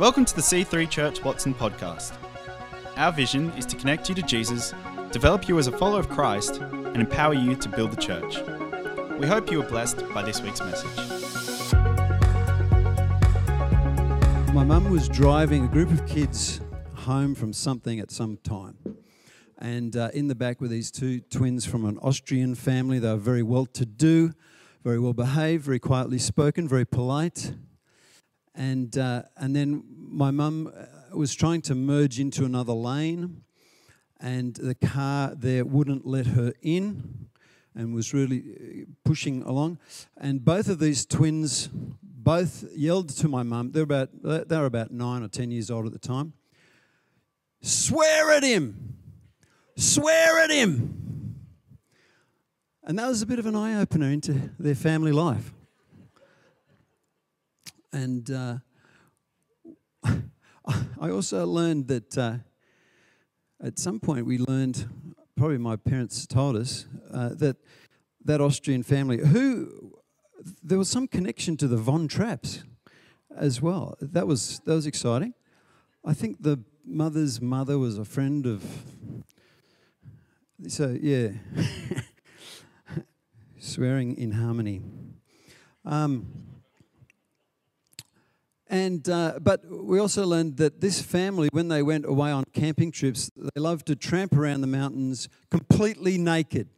Welcome to the C3 Church Watson podcast. Our vision is to connect you to Jesus, develop you as a follower of Christ, and empower you to build the church. We hope you are blessed by this week's message. My mum was driving a group of kids home from something at some time. And uh, in the back were these two twins from an Austrian family. They were very well to do, very well behaved, very quietly spoken, very polite. And, uh, and then my mum uh, was trying to merge into another lane, and the car there wouldn't let her in and was really uh, pushing along. And both of these twins both yelled to my mum. They're about they were about nine or ten years old at the time. Swear at him! Swear at him! And that was a bit of an eye opener into their family life. And uh, I also learned that uh, at some point we learned, probably my parents told us, uh, that that Austrian family, who there was some connection to the Von Trapps as well. That was that was exciting. I think the mother's mother was a friend of. So yeah, swearing in harmony. Um, and uh, but we also learned that this family, when they went away on camping trips, they loved to tramp around the mountains completely naked,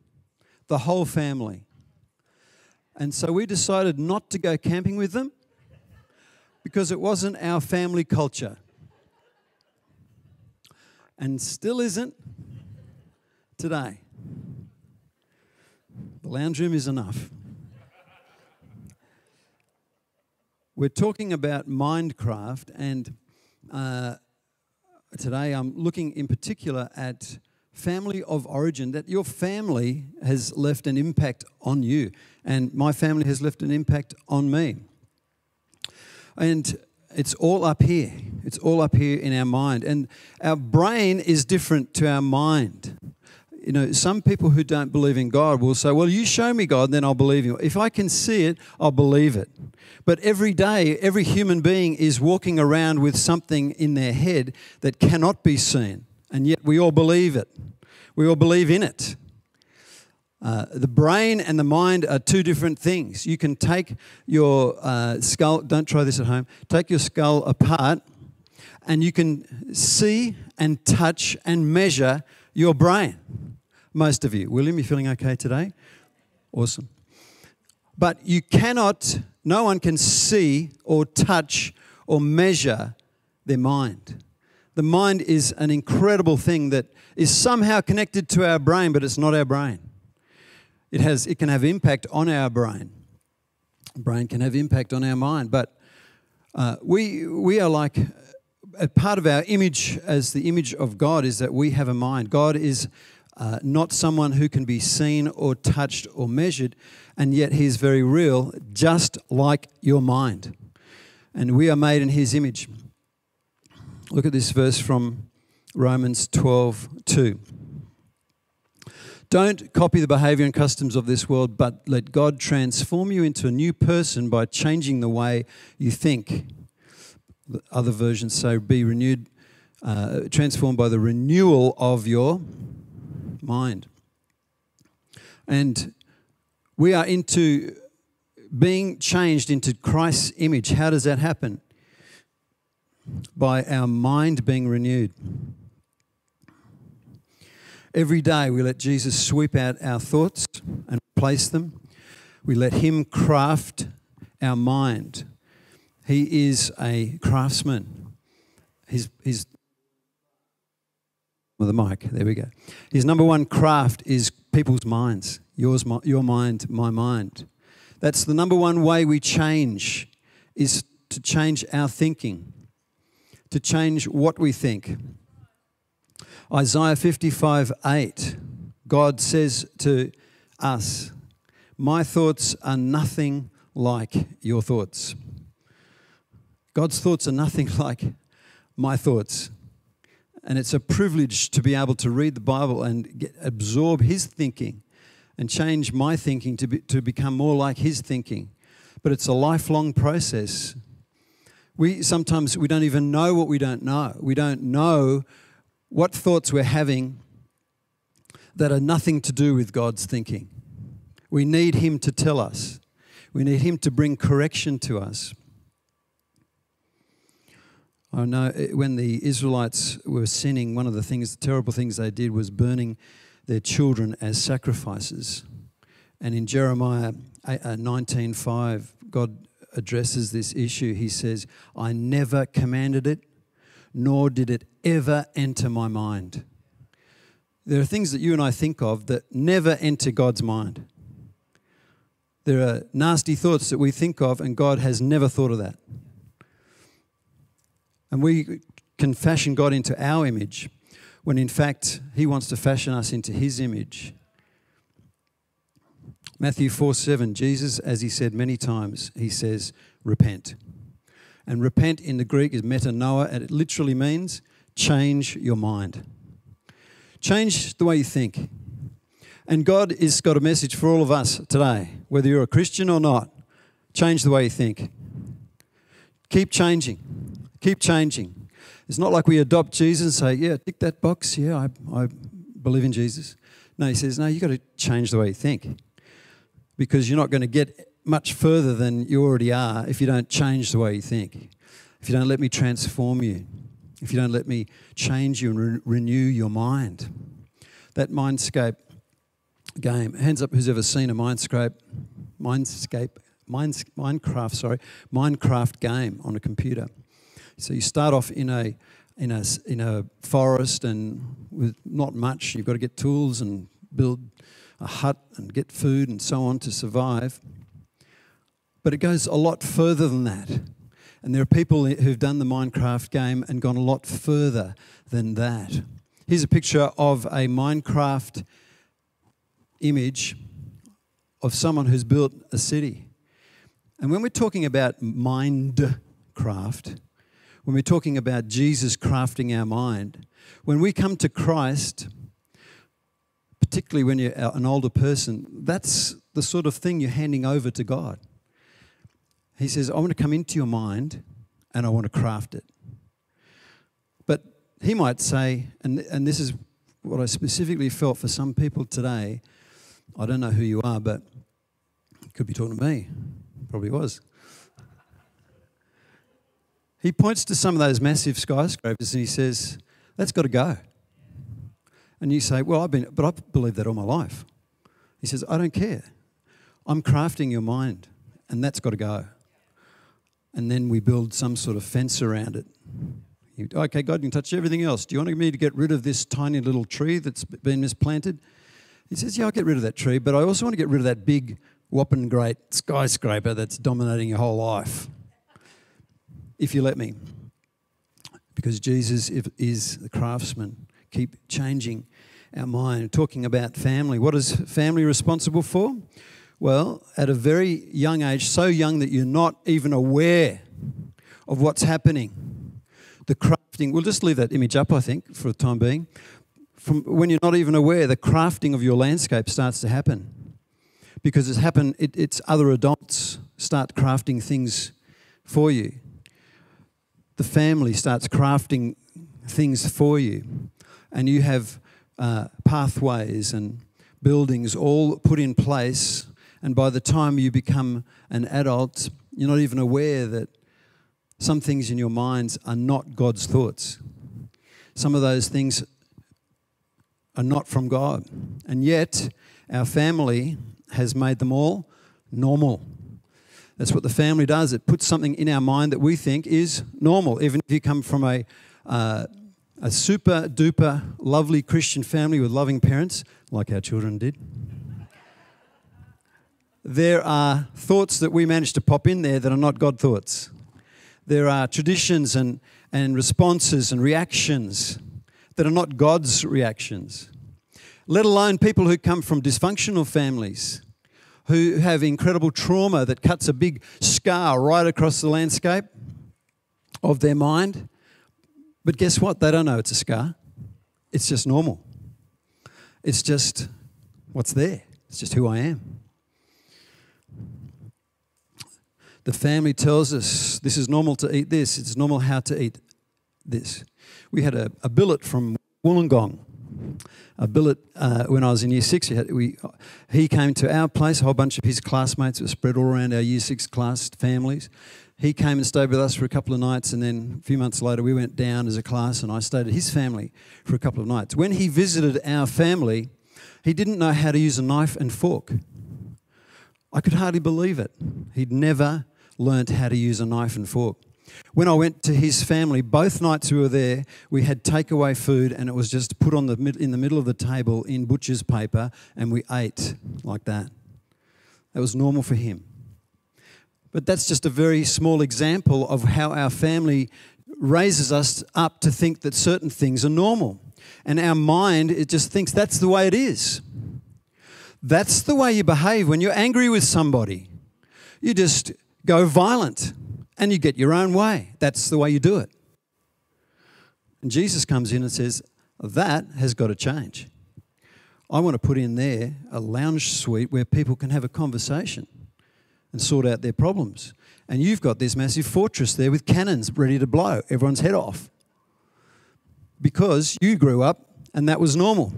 the whole family. And so we decided not to go camping with them because it wasn't our family culture. And still isn't today. The lounge room is enough. We're talking about Mindcraft, and uh, today I'm looking in particular at family of origin, that your family has left an impact on you, and my family has left an impact on me. And it's all up here. It's all up here in our mind. And our brain is different to our mind you know, some people who don't believe in God will say, Well, you show me God, then I'll believe you. If I can see it, I'll believe it. But every day, every human being is walking around with something in their head that cannot be seen. And yet we all believe it. We all believe in it. Uh, the brain and the mind are two different things. You can take your uh, skull, don't try this at home, take your skull apart and you can see and touch and measure your brain. Most of you. William, you feeling okay today? Awesome. But you cannot, no one can see or touch or measure their mind. The mind is an incredible thing that is somehow connected to our brain, but it's not our brain. It, has, it can have impact on our brain. Brain can have impact on our mind, but uh, we, we are like a part of our image as the image of God is that we have a mind. God is uh, not someone who can be seen or touched or measured, and yet He's very real, just like your mind. And we are made in His image. Look at this verse from Romans 12 2. Don't copy the behavior and customs of this world, but let God transform you into a new person by changing the way you think. Other versions say, be renewed, uh, transformed by the renewal of your mind. And we are into being changed into Christ's image. How does that happen? By our mind being renewed. Every day we let Jesus sweep out our thoughts and replace them. We let Him craft our mind. He is a craftsman. He's, he's with the mic. There we go. His number one craft is people's minds. Yours, my, your mind, my mind. That's the number one way we change is to change our thinking, to change what we think. Isaiah 55 8, God says to us, My thoughts are nothing like your thoughts. God's thoughts are nothing like my thoughts. And it's a privilege to be able to read the Bible and get, absorb His thinking and change my thinking to, be, to become more like His thinking. But it's a lifelong process. We sometimes we don't even know what we don't know. We don't know what thoughts we're having that are nothing to do with God's thinking. We need Him to tell us. We need Him to bring correction to us. I know eh, when the Israelites were sinning, one of the things, the terrible things they did was burning their children as sacrifices. And in Jeremiah 19:5, uh, God addresses this issue. He says, "I never commanded it, nor did it ever enter my mind." There are things that you and I think of that never enter God's mind. There are nasty thoughts that we think of, and God has never thought of that. And we can fashion God into our image when in fact He wants to fashion us into His image. Matthew 4 7, Jesus, as He said many times, He says, repent. And repent in the Greek is metanoia, and it literally means change your mind. Change the way you think. And God has got a message for all of us today, whether you're a Christian or not. Change the way you think. Keep changing. Keep changing. It's not like we adopt Jesus and say, yeah, tick that box. Yeah, I, I believe in Jesus. No, he says, no, you've got to change the way you think because you're not going to get much further than you already are if you don't change the way you think, if you don't let me transform you, if you don't let me change you and re- renew your mind. That mindscape game, hands up who's ever seen a mindscape, mindscape, minds, Minecraft, sorry, Minecraft game on a computer. So you start off in a in a in a forest and with not much. You've got to get tools and build a hut and get food and so on to survive. But it goes a lot further than that. And there are people who've done the Minecraft game and gone a lot further than that. Here's a picture of a Minecraft image of someone who's built a city. And when we're talking about Mindcraft, when we're talking about Jesus crafting our mind, when we come to Christ, particularly when you're an older person, that's the sort of thing you're handing over to God. He says, I want to come into your mind and I want to craft it. But he might say, and, and this is what I specifically felt for some people today. I don't know who you are, but could be talking to me. Probably was. He points to some of those massive skyscrapers and he says, That's got to go. And you say, Well, I've been, but I've believed that all my life. He says, I don't care. I'm crafting your mind, and that's got to go. And then we build some sort of fence around it. You, okay, God, you can touch everything else. Do you want me to get rid of this tiny little tree that's been misplanted? He says, Yeah, I'll get rid of that tree, but I also want to get rid of that big, whopping great skyscraper that's dominating your whole life if you let me. Because Jesus is the craftsman. Keep changing our mind. Talking about family. What is family responsible for? Well, at a very young age, so young that you're not even aware of what's happening. The crafting, we'll just leave that image up, I think, for the time being. From when you're not even aware, the crafting of your landscape starts to happen. Because it's happened, it, it's other adults start crafting things for you the family starts crafting things for you, and you have uh, pathways and buildings all put in place, and by the time you become an adult, you're not even aware that some things in your minds are not God's thoughts. Some of those things are not from God. And yet, our family has made them all normal. That's what the family does. It puts something in our mind that we think is normal, even if you come from a, uh, a super duper lovely Christian family with loving parents, like our children did. There are thoughts that we manage to pop in there that are not God thoughts. There are traditions and, and responses and reactions that are not God's reactions, let alone people who come from dysfunctional families who have incredible trauma that cuts a big scar right across the landscape of their mind. But guess what? They don't know it's a scar. It's just normal. It's just what's there. It's just who I am. The family tells us this is normal to eat this, it's normal how to eat this. We had a, a billet from Wollongong. A billet uh, when I was in year six. He, had, we, he came to our place, a whole bunch of his classmates were spread all around our year six class families. He came and stayed with us for a couple of nights, and then a few months later, we went down as a class, and I stayed at his family for a couple of nights. When he visited our family, he didn't know how to use a knife and fork. I could hardly believe it. He'd never learnt how to use a knife and fork. When I went to his family, both nights we were there, we had takeaway food and it was just put on the in the middle of the table in butcher's paper and we ate like that. That was normal for him. But that's just a very small example of how our family raises us up to think that certain things are normal. And our mind, it just thinks that's the way it is. That's the way you behave when you're angry with somebody. You just go violent and you get your own way. That's the way you do it. And Jesus comes in and says, That has got to change. I want to put in there a lounge suite where people can have a conversation and sort out their problems. And you've got this massive fortress there with cannons ready to blow everyone's head off because you grew up and that was normal.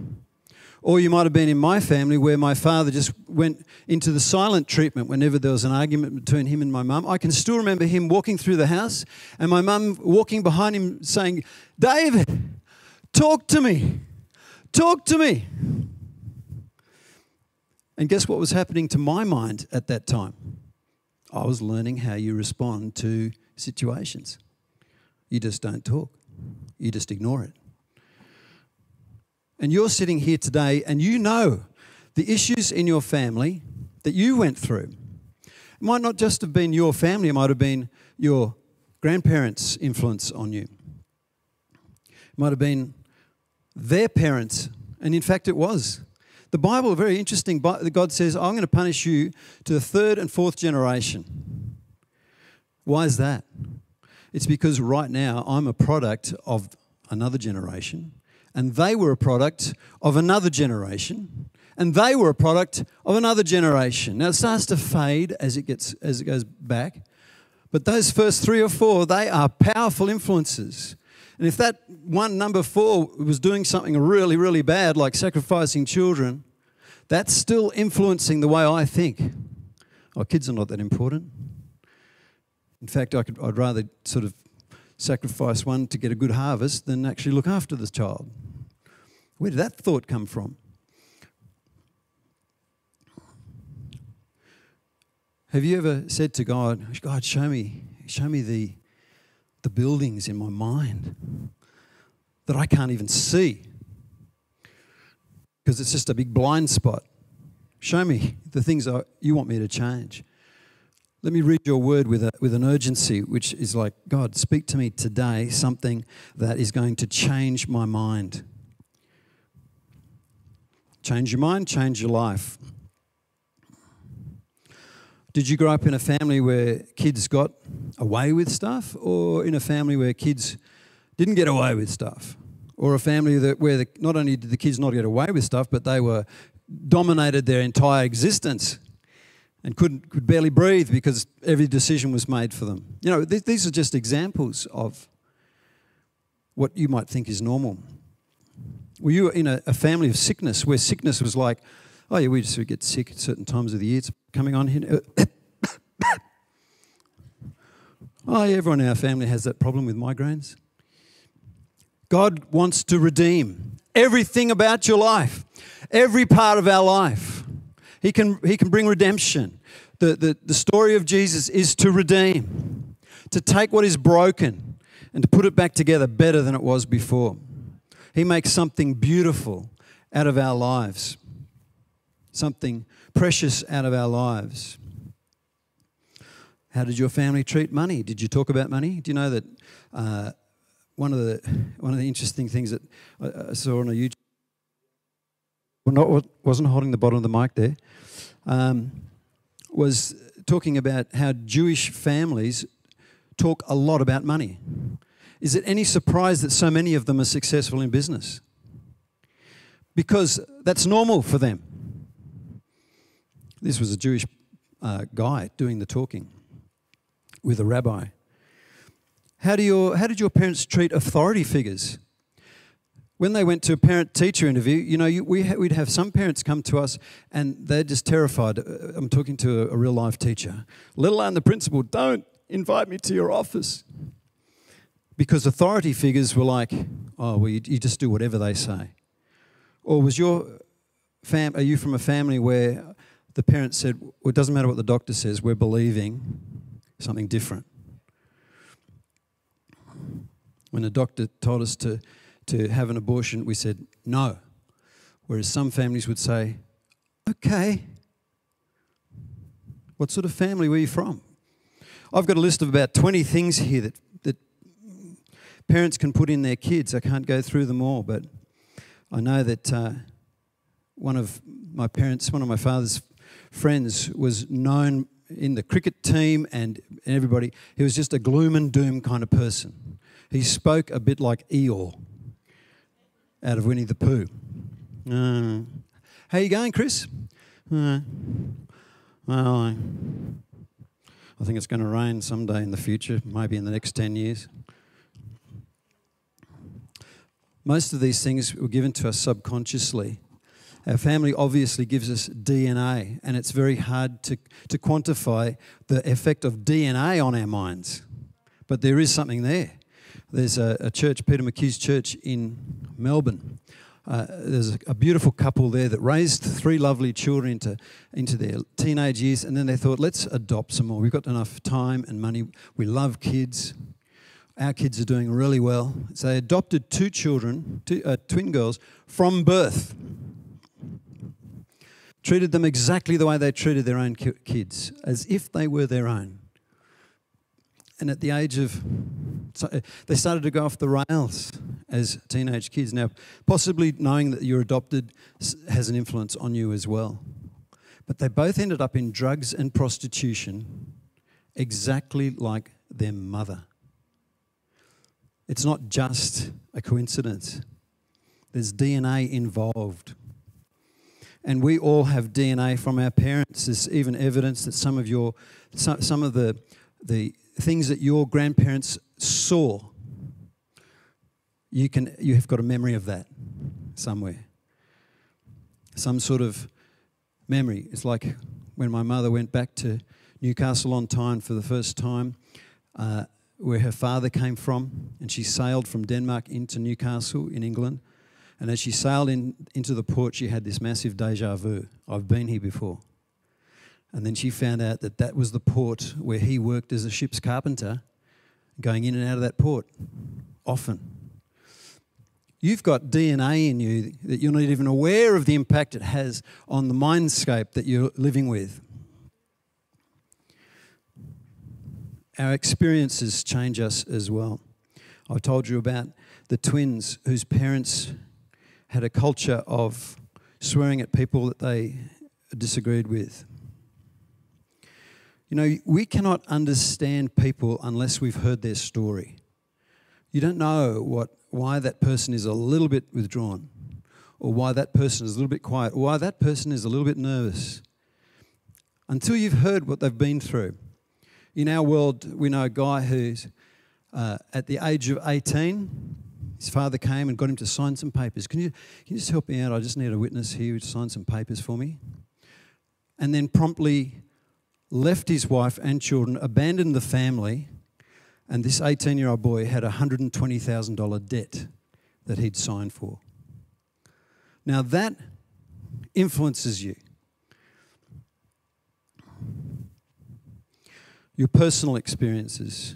Or you might have been in my family where my father just went into the silent treatment whenever there was an argument between him and my mum. I can still remember him walking through the house and my mum walking behind him saying, David, talk to me. Talk to me. And guess what was happening to my mind at that time? I was learning how you respond to situations. You just don't talk, you just ignore it. And you're sitting here today and you know the issues in your family that you went through. It might not just have been your family, it might have been your grandparents' influence on you. It might have been their parents, and in fact, it was. The Bible, very interesting, God says, I'm going to punish you to the third and fourth generation. Why is that? It's because right now I'm a product of another generation, and they were a product of another generation, and they were a product of another generation. Now it starts to fade as it gets as it goes back, but those first three or four, they are powerful influences. And if that one number four was doing something really, really bad, like sacrificing children, that's still influencing the way I think. Oh, kids are not that important. In fact, I could, I'd rather sort of sacrifice one to get a good harvest than actually look after this child. Where did that thought come from? Have you ever said to God, God, show me, show me the, the buildings in my mind that I can't even see because it's just a big blind spot. Show me the things you want me to change. Let me read your word with, a, with an urgency, which is like, God, speak to me today something that is going to change my mind. Change your mind, change your life. Did you grow up in a family where kids got away with stuff, or in a family where kids didn't get away with stuff? Or a family that where the, not only did the kids not get away with stuff, but they were dominated their entire existence and couldn't could barely breathe because every decision was made for them. You know, th- these are just examples of what you might think is normal. Were you in a, a family of sickness where sickness was like, oh yeah, we just we get sick at certain times of the year. It's coming on here. oh, yeah, everyone in our family has that problem with migraines. God wants to redeem everything about your life, every part of our life. He can, he can bring redemption. The, the, the story of Jesus is to redeem, to take what is broken and to put it back together better than it was before. He makes something beautiful out of our lives something precious out of our lives. How did your family treat money? Did you talk about money? Do you know that uh, one of the one of the interesting things that I, I saw on a YouTube, well, not wasn't holding the bottom of the mic there, um, was talking about how Jewish families talk a lot about money. Is it any surprise that so many of them are successful in business? Because that's normal for them. This was a Jewish uh, guy doing the talking. with a rabbi. How, do your, how did your parents treat authority figures? When they went to a parent teacher interview, you know, you, we we'd have some parents come to us and they're just terrified. Uh, I'm talking to a, a real life teacher, let alone the principal, don't invite me to your office. Because authority figures were like, oh, well, you, you just do whatever they say. Or was your fam, are you from a family where the parents said, well, it doesn't matter what the doctor says, we're believing something different? When the doctor told us to, to have an abortion, we said no. Whereas some families would say, okay. What sort of family were you from? I've got a list of about 20 things here that, that parents can put in their kids. I can't go through them all, but I know that uh, one of my parents, one of my father's friends, was known in the cricket team and everybody. He was just a gloom and doom kind of person. He spoke a bit like Eeyore out of Winnie the Pooh. Uh, how you going, Chris? Uh, well, I, I think it's going to rain someday in the future, maybe in the next 10 years. Most of these things were given to us subconsciously. Our family obviously gives us DNA, and it's very hard to, to quantify the effect of DNA on our minds. But there is something there. There's a, a church, Peter McHugh's church in Melbourne. Uh, there's a, a, beautiful couple there that raised three lovely children into, into their teenage years, and then they thought, let's adopt some more. We've got enough time and money. We love kids. Our kids are doing really well. So they adopted two children, two, uh, twin girls, from birth treated them exactly the way they treated their own kids, as if they were their own. And at the age of, they started to go off the rails as teenage kids. Now, possibly knowing that you're adopted has an influence on you as well. But they both ended up in drugs and prostitution exactly like their mother. It's not just a coincidence, there's DNA involved. And we all have DNA from our parents. There's even evidence that some of your, some of the, the things that your grandparents saw, you can, you have got a memory of that somewhere. Some sort of memory. It's like when my mother went back to Newcastle on Tyne for the first time, uh, where her father came from, and she sailed from Denmark into Newcastle in England. And as she sailed in, into the port, she had this massive deja vu. I've been here before. And then she found out that that was the port where he worked as a ship's carpenter, going in and out of that port often. You've got DNA in you that you're not even aware of the impact it has on the mindscape that you're living with. Our experiences change us as well. I told you about the twins whose parents had a culture of swearing at people that they disagreed with. You know, we cannot understand people unless we've heard their story. You don't know what, why that person is a little bit withdrawn, or why that person is a little bit quiet, or why that person is a little bit nervous until you've heard what they've been through. In our world, we know a guy who's uh, at the age of 18 his father came and got him to sign some papers. Can you, can you just help me out? I just need a witness here to sign some papers for me. And then promptly left his wife and children, abandoned the family, and this 18 year old boy had a $120,000 debt that he'd signed for. Now that influences you. Your personal experiences,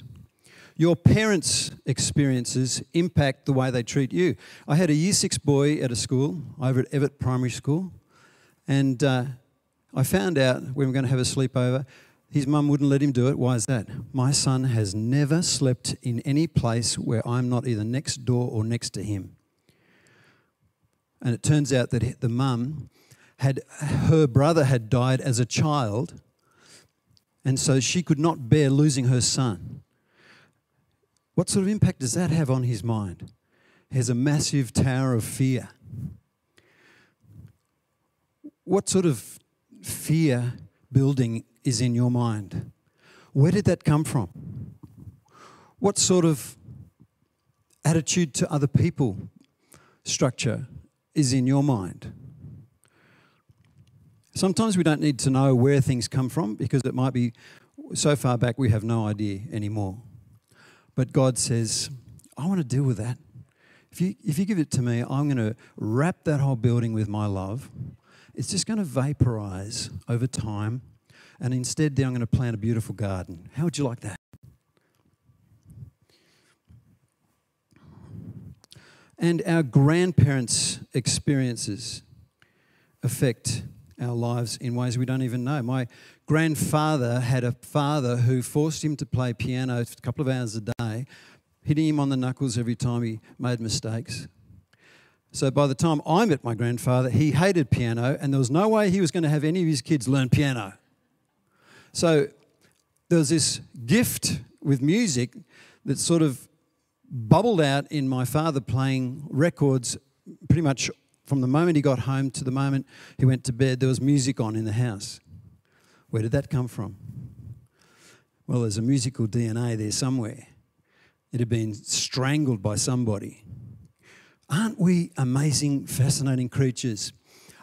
your parents' experiences impact the way they treat you. I had a year six boy at a school over at Evatt Primary School, and uh, I found out we were going to have a sleepover, his mum wouldn't let him do it. Why is that? My son has never slept in any place where I'm not either next door or next to him. And it turns out that the mum had, her brother had died as a child, and so she could not bear losing her son. What sort of impact does that have on his mind? He has a massive tower of fear. What sort of fear building is in your mind? Where did that come from? What sort of attitude to other people structure is in your mind? Sometimes we don't need to know where things come from because it might be so far back we have no idea anymore. But God says, I want to deal with that. If you, if you give it to me, I'm going to wrap that whole building with my love. It's just going to vaporize over time. And instead, there I'm going to plant a beautiful garden. How would you like that? And our grandparents' experiences affect our lives in ways we don't even know. My grandfather had a father who forced him to play piano a couple of hours a day, hitting him on the knuckles every time he made mistakes. So by the time I met my grandfather, he hated piano, and there was no way he was going to have any of his kids learn piano. So there was this gift with music that sort of bubbled out in my father playing records pretty much from the moment he got home to the moment he went to bed. There was music on in the house. Where did that come from? Well, there's a musical DNA there somewhere. It had been strangled by somebody. Aren't we amazing, fascinating creatures?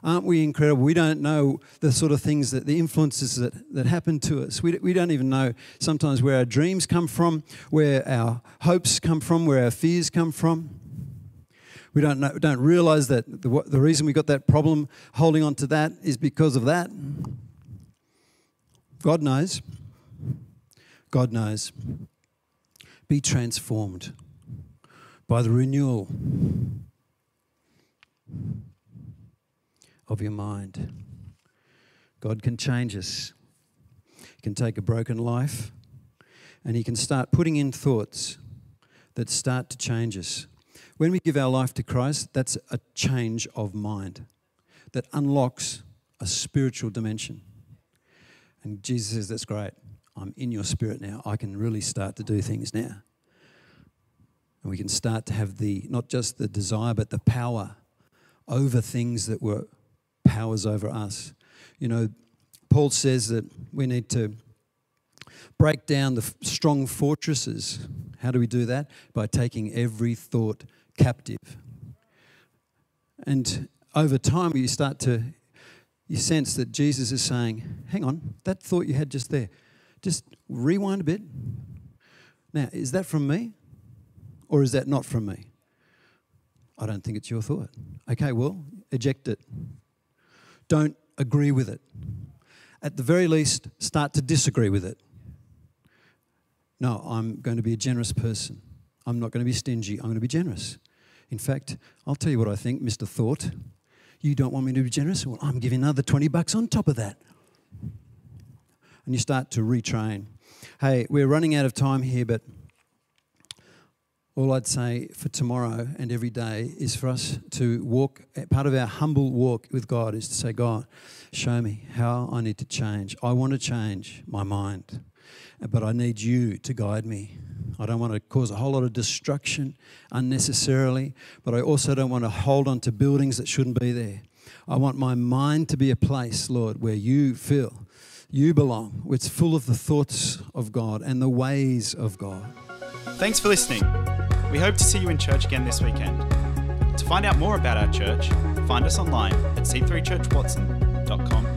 Aren't we incredible? We don't know the sort of things that the influences that, that happen to us. We, we don't even know sometimes where our dreams come from, where our hopes come from, where our fears come from. We don't, know, don't realize that the, the reason we got that problem holding on to that is because of that. God knows. God knows. Be transformed by the renewal of your mind. God can change us. He can take a broken life and He can start putting in thoughts that start to change us. When we give our life to Christ, that's a change of mind that unlocks a spiritual dimension. And Jesus says, That's great. I'm in your spirit now. I can really start to do things now. And we can start to have the, not just the desire, but the power over things that were powers over us. You know, Paul says that we need to break down the strong fortresses. How do we do that? By taking every thought captive. And over time, you start to, you sense that Jesus is saying, hang on, that thought you had just there, just rewind a bit. Now, is that from me or is that not from me? I don't think it's your thought. Okay, well, eject it. Don't agree with it. At the very least, start to disagree with it. No, I'm going to be a generous person. I'm not going to be stingy. I'm going to be generous. In fact, I'll tell you what I think, Mr. Thought. You don't want me to be generous? Well, I'm giving another 20 bucks on top of that. And you start to retrain. Hey, we're running out of time here, but all I'd say for tomorrow and every day is for us to walk, part of our humble walk with God is to say, God, show me how I need to change. I want to change my mind, but I need you to guide me. I don't want to cause a whole lot of destruction unnecessarily, but I also don't want to hold on to buildings that shouldn't be there. I want my mind to be a place, Lord, where you feel you belong. It's full of the thoughts of God and the ways of God. Thanks for listening. We hope to see you in church again this weekend. To find out more about our church, find us online at c3churchwatson.com